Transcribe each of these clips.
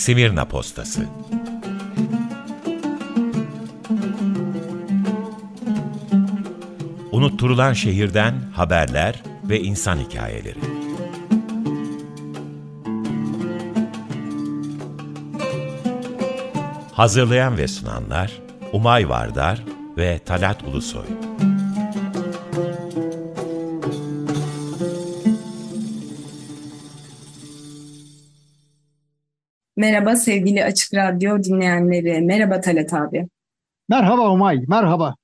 Simirna Postası Unutturulan şehirden haberler ve insan hikayeleri. Hazırlayan ve sunanlar Umay Vardar ve Talat Ulusoy. Merhaba sevgili Açık Radyo dinleyenleri. Merhaba Talat abi. Merhaba Umay, merhaba.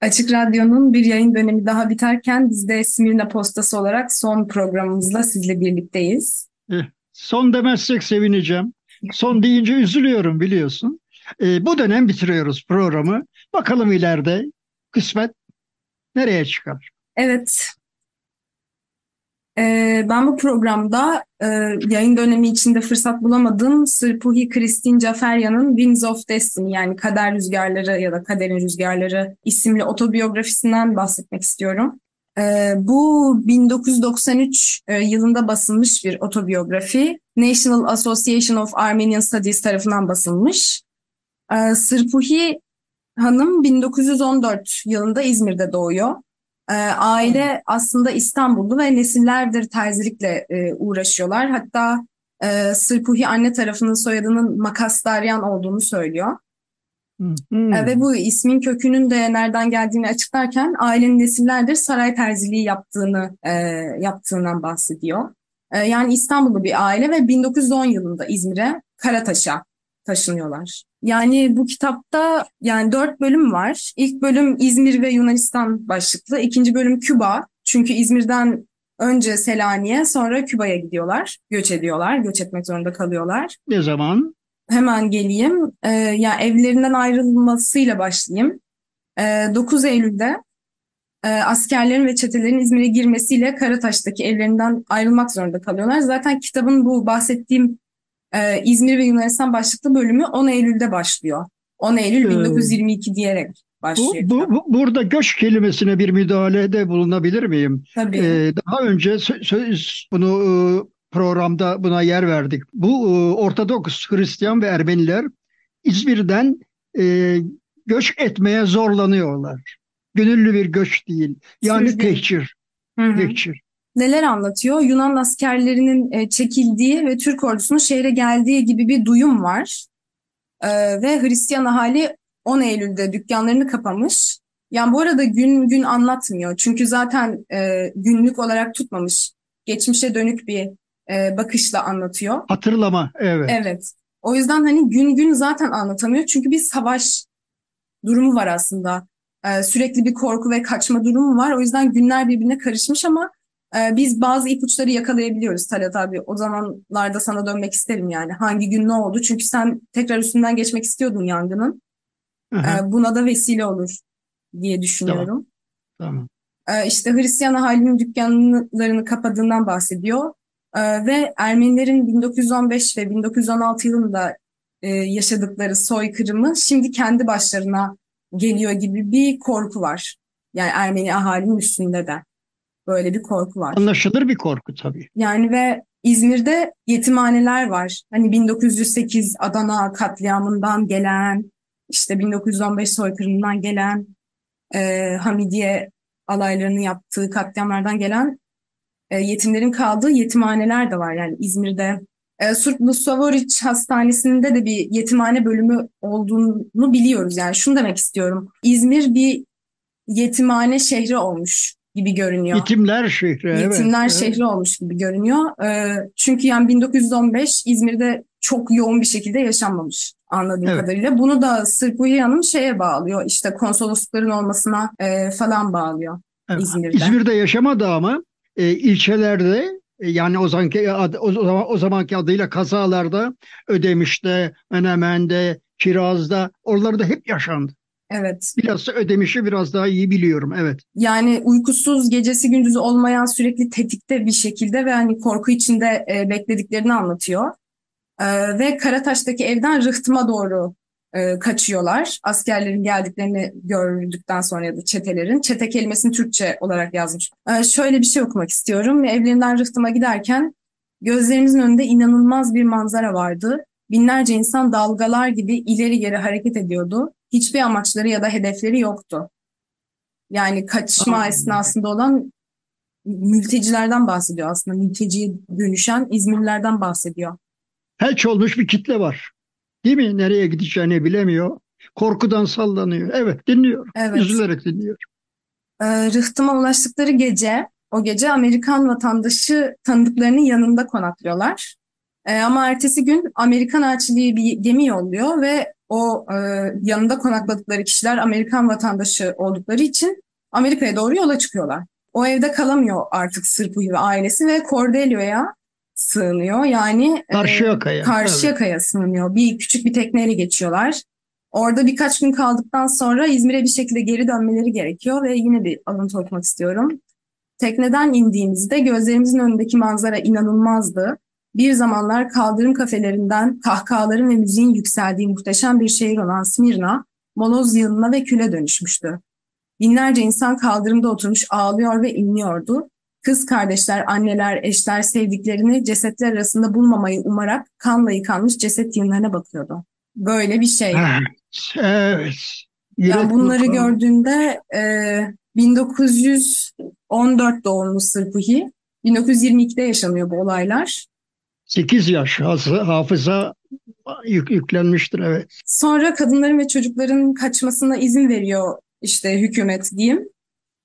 Açık Radyo'nun bir yayın dönemi daha biterken biz de Simirna Postası olarak son programımızla sizle birlikteyiz. Eh, son demezsek sevineceğim. Son deyince üzülüyorum biliyorsun. Eh, bu dönem bitiriyoruz programı. Bakalım ileride kısmet nereye çıkar? Evet, ben bu programda yayın dönemi içinde fırsat bulamadım. Sırpuhi Kristin Caferyan'ın Winds of Destiny yani Kader Rüzgarları ya da Kaderin Rüzgarları isimli otobiyografisinden bahsetmek istiyorum. Bu 1993 e, yılında basılmış bir otobiyografi. National Association of Armenian Studies tarafından basılmış. Ee, Sırpuhi Hanım 1914 yılında İzmir'de doğuyor. E, aile aslında İstanbullu ve nesillerdir terzilikle e, uğraşıyorlar. Hatta e, Sırpuhi anne tarafının soyadının Makastaryan olduğunu söylüyor. Hmm. E, ve bu ismin kökünün de nereden geldiğini açıklarken ailenin nesillerdir saray terziliği yaptığını e, yaptığından bahsediyor. E, yani İstanbullu bir aile ve 1910 yılında İzmir'e Karataş'a taşınıyorlar. Yani bu kitapta yani dört bölüm var. İlk bölüm İzmir ve Yunanistan başlıklı. İkinci bölüm Küba. Çünkü İzmir'den önce Selanik'e sonra Küba'ya gidiyorlar. Göç ediyorlar. Göç etmek zorunda kalıyorlar. Ne zaman? Hemen geleyim. Ee, yani evlerinden ayrılmasıyla başlayayım. Ee, 9 Eylül'de e, askerlerin ve çetelerin İzmir'e girmesiyle Karataş'taki evlerinden ayrılmak zorunda kalıyorlar. Zaten kitabın bu bahsettiğim e, İzmir ve Yunanistan başlıklı bölümü 10 Eylül'de başlıyor. 10 Eylül 1922 ee, diyerek başlıyor. Bu, bu, burada göç kelimesine bir müdahalede bulunabilir miyim? Tabii. Ee, daha önce söz, bunu e, programda buna yer verdik. Bu e, Ortodoks Hristiyan ve Ermeniler İzmir'den e, göç etmeye zorlanıyorlar. Gönüllü bir göç değil. Yani Sürücü. tehcir. Tehcir neler anlatıyor? Yunan askerlerinin e, çekildiği ve Türk ordusunun şehre geldiği gibi bir duyum var. E, ve Hristiyan ahali 10 Eylül'de dükkanlarını kapamış. Yani bu arada gün gün anlatmıyor. Çünkü zaten e, günlük olarak tutmamış. Geçmişe dönük bir bakışla anlatıyor. Hatırlama, evet. Evet. O yüzden hani gün gün zaten anlatamıyor. Çünkü bir savaş durumu var aslında. Sürekli bir korku ve kaçma durumu var. O yüzden günler birbirine karışmış ama ee, biz bazı ipuçları yakalayabiliyoruz Talat abi. O zamanlarda sana dönmek isterim yani. Hangi gün ne oldu? Çünkü sen tekrar üstünden geçmek istiyordun yangının. Ee, buna da vesile olur diye düşünüyorum. Tamam. tamam. İşte Hristiyan ahalinin dükkanlarını kapadığından bahsediyor. Ve Ermenilerin 1915 ve 1916 yılında e, yaşadıkları soykırımı şimdi kendi başlarına geliyor gibi bir korku var. Yani Ermeni ahalinin üstünde de. Böyle bir korku var. Anlaşılır bir korku tabii. Yani ve İzmir'de yetimhaneler var. Hani 1908 Adana katliamından gelen, işte 1915 soykırımından gelen, e, Hamidiye alaylarını yaptığı katliamlardan gelen e, yetimlerin kaldığı yetimhaneler de var. Yani İzmir'de e, Surplu Savoriç Hastanesi'nde de bir yetimhane bölümü olduğunu biliyoruz. Yani şunu demek istiyorum. İzmir bir yetimhane şehri olmuş gibi görünüyor. Yetimler şehri. Yetimler evet, şehri evet. olmuş gibi görünüyor. Ee, çünkü yani 1915 İzmir'de çok yoğun bir şekilde yaşanmamış anladığım evet. kadarıyla. Bunu da Sırpuhi Hanım şeye bağlıyor. İşte konsoloslukların olmasına e, falan bağlıyor evet. İzmir'de. İzmir'de yaşamadı ama e, ilçelerde e, yani o zamanki o zaman o zamanki adıyla kazalarda Ödemiş'te, Menemen'de, Kiraz'da oralarda hep yaşandı. Evet. Biraz da ödemişi biraz daha iyi biliyorum. Evet. Yani uykusuz, gecesi gündüzü olmayan sürekli tetikte bir şekilde ve hani korku içinde e, beklediklerini anlatıyor. E, ve Karataş'taki evden rıhtıma doğru e, kaçıyorlar. Askerlerin geldiklerini gördükten sonra ya da çetelerin. Çete kelimesini Türkçe olarak yazmış. E, şöyle bir şey okumak istiyorum. Evlerinden rıhtıma giderken gözlerimizin önünde inanılmaz bir manzara vardı. Binlerce insan dalgalar gibi ileri geri hareket ediyordu. Hiçbir amaçları ya da hedefleri yoktu. Yani kaçışma Aa. esnasında olan mültecilerden bahsediyor aslında. Mülteciye dönüşen İzmirlilerden bahsediyor. Felç olmuş bir kitle var. Değil mi? Nereye gideceğini bilemiyor. Korkudan sallanıyor. Evet dinliyor. Evet. Üzülerek dinliyor. Ee, rıhtıma ulaştıkları gece, o gece Amerikan vatandaşı tanıdıklarının yanında konaklıyorlar. Ee, ama ertesi gün Amerikan elçiliği bir gemi yolluyor ve o e, yanında konakladıkları kişiler Amerikan vatandaşı oldukları için Amerika'ya doğru yola çıkıyorlar. O evde kalamıyor artık Sırpuhi ve ailesi ve Cordelio'ya sığınıyor. Yani e, Karşıyaka'ya. Karşıyaka'ya sığınıyor. Bir küçük bir tekneyle geçiyorlar. Orada birkaç gün kaldıktan sonra İzmir'e bir şekilde geri dönmeleri gerekiyor ve yine bir alıntı okumak istiyorum. Tekneden indiğimizde gözlerimizin önündeki manzara inanılmazdı. Bir zamanlar kaldırım kafelerinden kahkahaların ve müziğin yükseldiği muhteşem bir şehir olan Smirna, moloz yığınına ve küle dönüşmüştü. Binlerce insan kaldırımda oturmuş ağlıyor ve inliyordu. Kız kardeşler, anneler, eşler sevdiklerini cesetler arasında bulmamayı umarak kanla yıkanmış ceset yığınlarına bakıyordu. Böyle bir şey. Evet. evet. Yani Yürek bunları burkan. gördüğünde e, 1914 doğumlu Sırpuhi, 1922'de yaşanıyor bu olaylar. 8 yaş hafıza, yük, yüklenmiştir evet. Sonra kadınların ve çocukların kaçmasına izin veriyor işte hükümet diyeyim,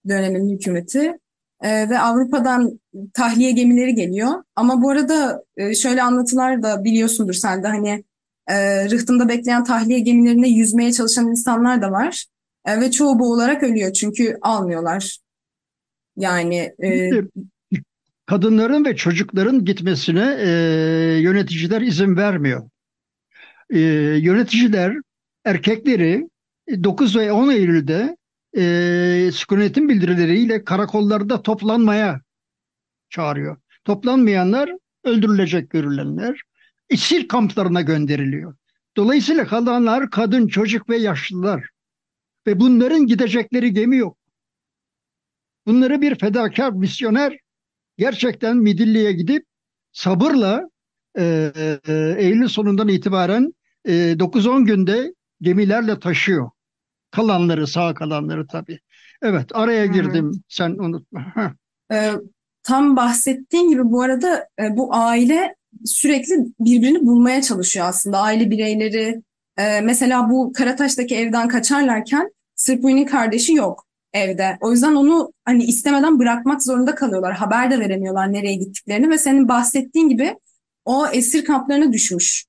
dönemin hükümeti. E, ve Avrupa'dan tahliye gemileri geliyor. Ama bu arada e, şöyle anlatılar da biliyorsundur sen de hani e, rıhtımda bekleyen tahliye gemilerinde yüzmeye çalışan insanlar da var. E, ve çoğu boğularak ölüyor çünkü almıyorlar. Yani e, Kadınların ve çocukların gitmesine e, yöneticiler izin vermiyor. E, yöneticiler erkekleri 9 ve 10 Eylül'de e, sükunetin bildirileriyle karakollarda toplanmaya çağırıyor. Toplanmayanlar öldürülecek görülenler esir kamplarına gönderiliyor. Dolayısıyla kalanlar kadın, çocuk ve yaşlılar. Ve bunların gidecekleri gemi yok. Bunları bir fedakar misyoner gerçekten Midilli'ye gidip sabırla e, e, Eylül sonundan itibaren e, 9-10 günde gemilerle taşıyor. Kalanları, sağ kalanları tabii. Evet, araya girdim. Sen unutma. Heh. e, tam bahsettiğin gibi bu arada e, bu aile sürekli birbirini bulmaya çalışıyor aslında. Aile bireyleri e, mesela bu Karataş'taki evden kaçarlarken Sırpuyu'nun kardeşi yok evde. O yüzden onu hani istemeden bırakmak zorunda kalıyorlar. Haber de veremiyorlar nereye gittiklerini ve senin bahsettiğin gibi o esir kamplarına düşmüş.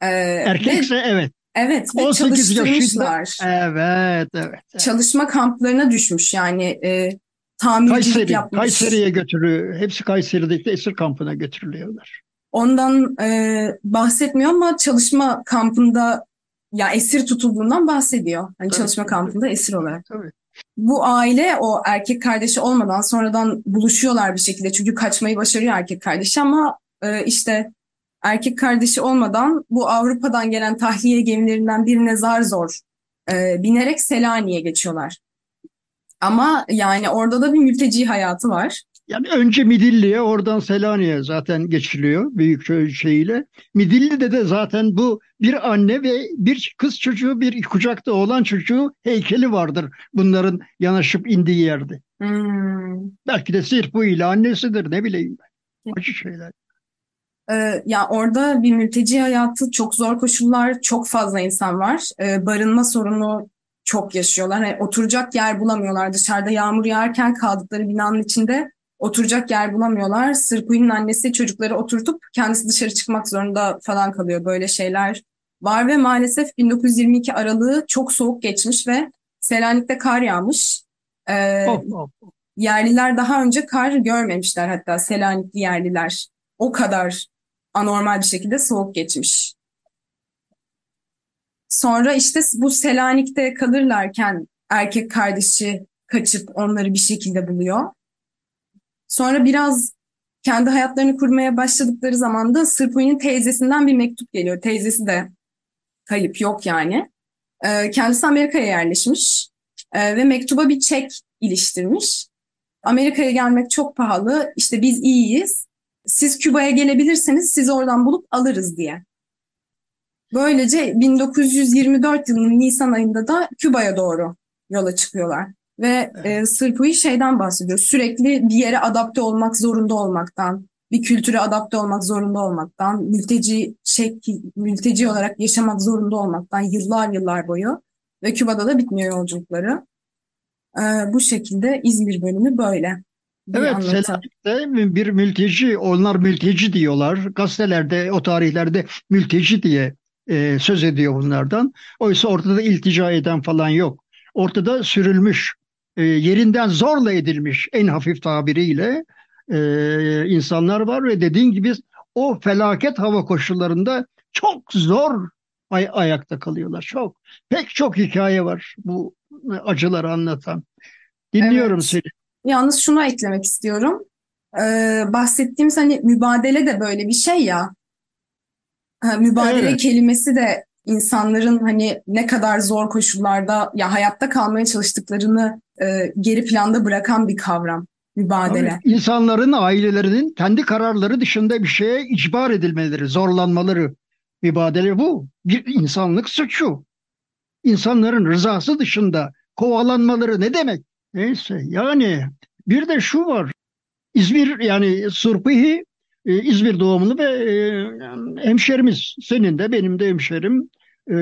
E, ve, Erkekse evet. evet ve 18 yaşında. çalıştırmışlar. Evet, evet. evet. Çalışma kamplarına düşmüş yani e, tamircilik Kayseri, yapmış. Kayseri'ye götürüyor. Hepsi Kayseri'deki esir kampına götürülüyorlar. Ondan e, bahsetmiyor ama çalışma kampında ya esir tutulduğundan bahsediyor. Hani Tabii, çalışma kampında esir olarak. Tabii. Bu aile o erkek kardeşi olmadan sonradan buluşuyorlar bir şekilde. Çünkü kaçmayı başarıyor erkek kardeşi ama e, işte erkek kardeşi olmadan bu Avrupa'dan gelen tahliye gemilerinden birine zar zor e, binerek Selanik'e geçiyorlar. Ama yani orada da bir mülteci hayatı var. Yani önce Midilli'ye oradan Selanik'e zaten geçiliyor büyük şeyiyle. Midilli'de de zaten bu bir anne ve bir kız çocuğu bir kucakta olan çocuğu heykeli vardır. Bunların yanaşıp indiği yerde. Hmm. Belki de Sirpu ile annesidir ne bileyim ben. Acı şeyler. Ee, ya orada bir mülteci hayatı çok zor koşullar, çok fazla insan var. Ee, barınma sorunu çok yaşıyorlar. Hani oturacak yer bulamıyorlar. Dışarıda yağmur yağarken kaldıkları binanın içinde oturacak yer bulamıyorlar. Sırpuyu'nun annesi çocukları oturtup kendisi dışarı çıkmak zorunda falan kalıyor. Böyle şeyler var ve maalesef 1922 aralığı çok soğuk geçmiş ve Selanik'te kar yağmış. Ee, Of, of. Yerliler daha önce kar görmemişler hatta Selanikli yerliler. O kadar anormal bir şekilde soğuk geçmiş. Sonra işte bu Selanik'te kalırlarken erkek kardeşi kaçıp onları bir şekilde buluyor. Sonra biraz kendi hayatlarını kurmaya başladıkları zaman da Sırpuyu'nun teyzesinden bir mektup geliyor. Teyzesi de kayıp yok yani. Ee, kendisi Amerika'ya yerleşmiş ee, ve mektuba bir çek iliştirmiş. Amerika'ya gelmek çok pahalı. İşte biz iyiyiz. Siz Küba'ya gelebilirseniz sizi oradan bulup alırız diye. Böylece 1924 yılının Nisan ayında da Küba'ya doğru yola çıkıyorlar. Ve e, Sırpu'yu şeyden bahsediyor. Sürekli bir yere adapte olmak zorunda olmaktan, bir kültüre adapte olmak zorunda olmaktan, mülteci şey, mülteci olarak yaşamak zorunda olmaktan yıllar yıllar boyu ve Küba'da da bitmiyor yolculukları. Ee, bu şekilde İzmir bölümü böyle. Evet, Selanik'te bir mülteci, onlar mülteci diyorlar. Gazetelerde, o tarihlerde mülteci diye e, söz ediyor bunlardan. Oysa ortada iltica eden falan yok. Ortada sürülmüş, e, yerinden zorla edilmiş en hafif tabiriyle e, insanlar var ve dediğin gibi o felaket hava koşullarında çok zor ay ayakta kalıyorlar. Çok. Pek çok hikaye var bu acıları anlatan. Dinliyorum evet. seni. Yalnız şunu eklemek istiyorum. Ee, bahsettiğimiz hani mübadele de böyle bir şey ya. Ha, mübadele evet. kelimesi de insanların hani ne kadar zor koşullarda ya hayatta kalmaya çalıştıklarını e, geri planda bırakan bir kavram mübadele. Tabii, insanların, ailelerinin kendi kararları dışında bir şeye icbar edilmeleri, zorlanmaları mübadele bu. Bir insanlık suçu. İnsanların rızası dışında kovalanmaları ne demek? Neyse yani bir de şu var. İzmir yani Surpihi e, İzmir doğumlu ve e, hemşerimiz. Senin de benim de hemşerim. E,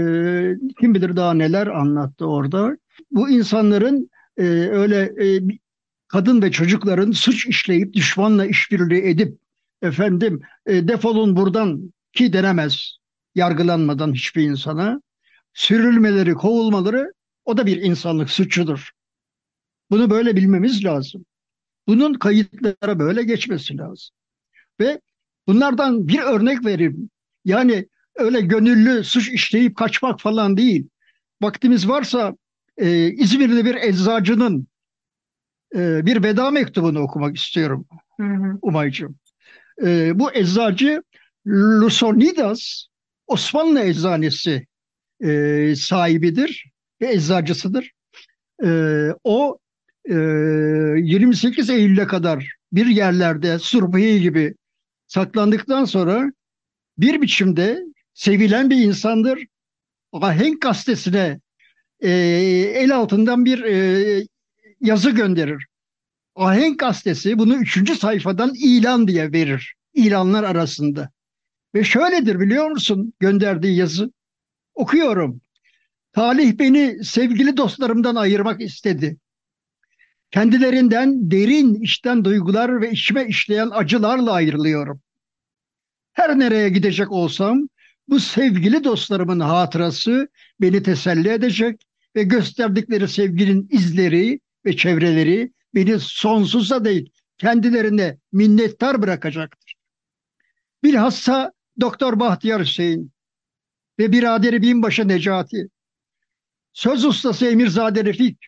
kim bilir daha neler anlattı orada. Bu insanların e, öyle e, kadın ve çocukların suç işleyip düşmanla işbirliği edip efendim e, defolun buradan ki denemez yargılanmadan hiçbir insana sürülmeleri, kovulmaları o da bir insanlık suçudur. Bunu böyle bilmemiz lazım. Bunun kayıtlara böyle geçmesi lazım. Ve bunlardan bir örnek vereyim. Yani öyle gönüllü suç işleyip kaçmak falan değil. Vaktimiz varsa e, İzmir'de bir eczacının e, bir veda mektubunu okumak istiyorum hı hı. Umay'cığım. E, bu eczacı Lusonidas Osmanlı eczanesi e, sahibidir ve eczacısıdır. E, o e, 28 Eylül'e kadar bir yerlerde Surbiye gibi saklandıktan sonra bir biçimde sevilen bir insandır. Ahenk gazetesine e, el altından bir e, yazı gönderir. Ahenk gazetesi bunu üçüncü sayfadan ilan diye verir. İlanlar arasında. Ve şöyledir biliyor musun gönderdiği yazı? Okuyorum. Talih beni sevgili dostlarımdan ayırmak istedi. Kendilerinden derin içten duygular ve içime işleyen acılarla ayrılıyorum. Her nereye gidecek olsam bu sevgili dostlarımın hatırası beni teselli edecek ve gösterdikleri sevginin izleri ve çevreleri beni sonsuza değil kendilerine minnettar bırakacaktır. Bilhassa Doktor Bahtiyar Hüseyin ve biraderi binbaşı Necati, söz ustası Emirzade Refik,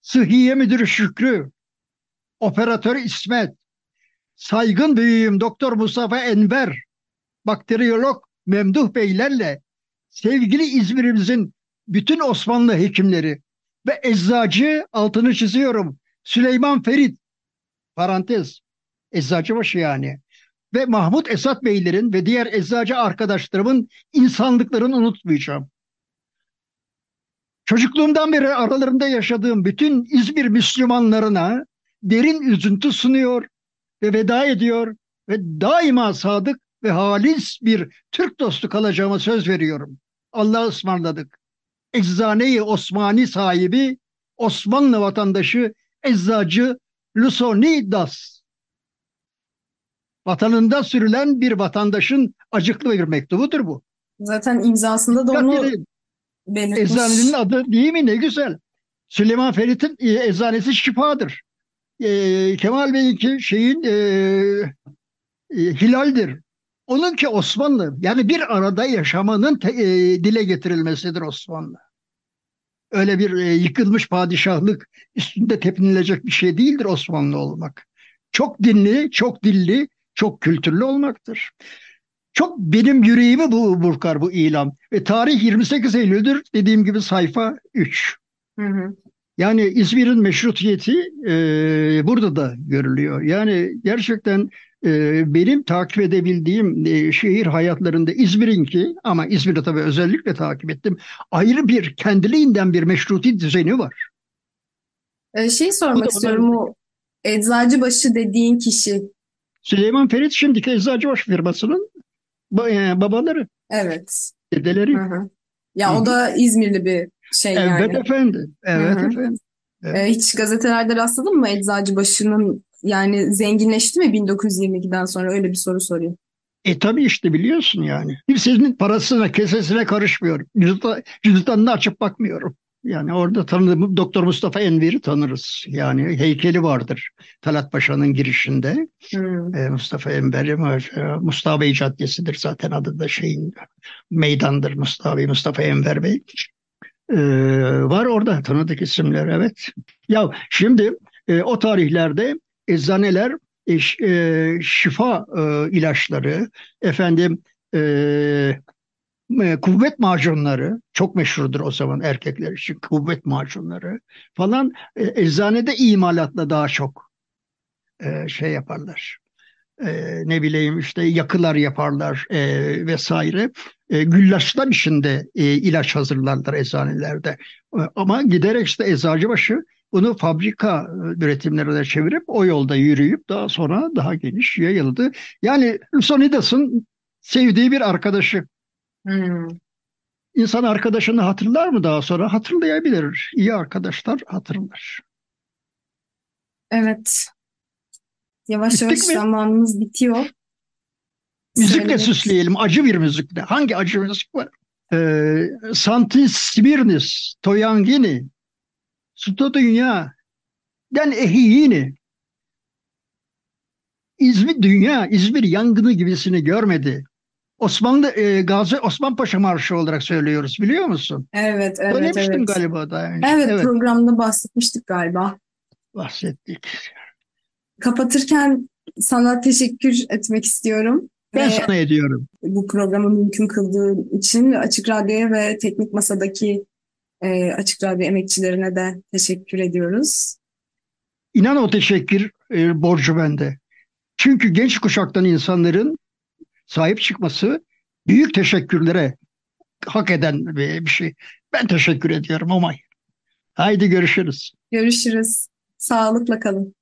sıhhiye müdürü Şükrü, operatör İsmet, saygın büyüğüm Doktor Mustafa Enver, bakteriyolog Memduh Beylerle sevgili İzmir'imizin bütün Osmanlı hekimleri ve eczacı altını çiziyorum. Süleyman Ferit parantez eczacı başı yani ve Mahmut Esat Beylerin ve diğer eczacı arkadaşlarımın insanlıklarını unutmayacağım. Çocukluğumdan beri aralarında yaşadığım bütün İzmir Müslümanlarına derin üzüntü sunuyor ve veda ediyor ve daima sadık ve halis bir Türk dostu kalacağıma söz veriyorum. Allah'a ısmarladık. Eczane-i Osmani sahibi Osmanlı vatandaşı Eczacı Lusonidas. Vatanında sürülen bir vatandaşın acıklı bir mektubudur bu. Zaten imzasında da onu belirtmiş. Eczanenin adı değil mi? Ne güzel. Süleyman Ferit'in e, eczanesi şifadır. E, Kemal Bey'inki şeyin e, e, Hilal'dir. Onunki Osmanlı. Yani bir arada yaşamanın te, e, dile getirilmesidir Osmanlı. Öyle bir e, yıkılmış padişahlık üstünde tepinilecek bir şey değildir Osmanlı olmak. Çok dinli, çok dilli, çok kültürlü olmaktır. Çok benim yüreğimi bu burkar bu ilan. Ve tarih 28 Eylül'dür dediğim gibi sayfa 3. Hı hı. Yani İzmir'in meşrutiyeti e, burada da görülüyor. Yani gerçekten benim takip edebildiğim e, şehir hayatlarında İzmir'inki ama İzmir'de tabii özellikle takip ettim. Ayrı bir kendiliğinden bir meşruti düzeni var. Ee, şey sormak istiyorum o Eczacıbaşı dediğin kişi. Süleyman Ferit şimdiki Eczacıbaşı firmasının e, babaları. Evet. Dedeleri. Hı hı. Ya o da İzmirli bir şey evet yani. Efendim. Evet hı hı. efendim. Evet. Ee, hiç gazetelerde rastladın mı Eczacıbaşı'nın yani zenginleşti mi 1922'den sonra öyle bir soru soruyor. E tabii işte biliyorsun yani. Kimsenin parasına, kesesine karışmıyorum. Cüzdanını açıp bakmıyorum. Yani orada tanıdığım Doktor Mustafa Enver'i tanırız. Yani heykeli vardır Talat Paşa'nın girişinde. Hmm. E, Mustafa Enver, Mustafa Bey Caddesi'dir zaten adı da şeyin meydandır Mustafa Bey, Mustafa Enver Bey. E, var orada tanıdık isimler evet. Ya şimdi e, o tarihlerde eczaneler e, e, şifa e, ilaçları, efendim e, kuvvet macunları çok meşhurdur o zaman erkekler için kuvvet macunları falan e, eczanede imalatla daha çok e, şey yaparlar. E, ne bileyim işte yakılar yaparlar e, vesaire. E, güllaçlar içinde e, ilaç hazırlarlar eczanelerde. E, ama giderek işte eczacıbaşı bunu fabrika e, üretimlerine çevirip o yolda yürüyüp daha sonra daha geniş yayıldı. Yani Sonidas'ın sevdiği bir arkadaşı. Hmm. İnsan arkadaşını hatırlar mı daha sonra? Hatırlayabilir. İyi arkadaşlar hatırlar. Evet. Yavaş Bittik yavaş mi? zamanımız bitiyor. Müzikle Söylemek... süsleyelim. Acı bir müzikle. Hangi acı müzik var? Ee, Santis Sibirnis, Toyangini, Dünya, Den Ehiyini. İzmir Dünya, İzmir yangını gibisini görmedi. Osmanlı e, Gazi Osman Paşa Marşı olarak söylüyoruz biliyor musun? Evet, evet, Söylemiştim evet. galiba daha önce. Evet, evet, programda bahsetmiştik galiba. Bahsettik. Kapatırken sana teşekkür etmek istiyorum. Ben ve sana ediyorum. Bu programı mümkün kıldığı için Açık Radyo'ya ve Teknik Masa'daki e, Açık Radyo emekçilerine de teşekkür ediyoruz. İnan o teşekkür e, borcu bende. Çünkü genç kuşaktan insanların sahip çıkması büyük teşekkürlere hak eden bir şey. Ben teşekkür ediyorum Omay. Haydi görüşürüz. Görüşürüz. Sağlıkla kalın.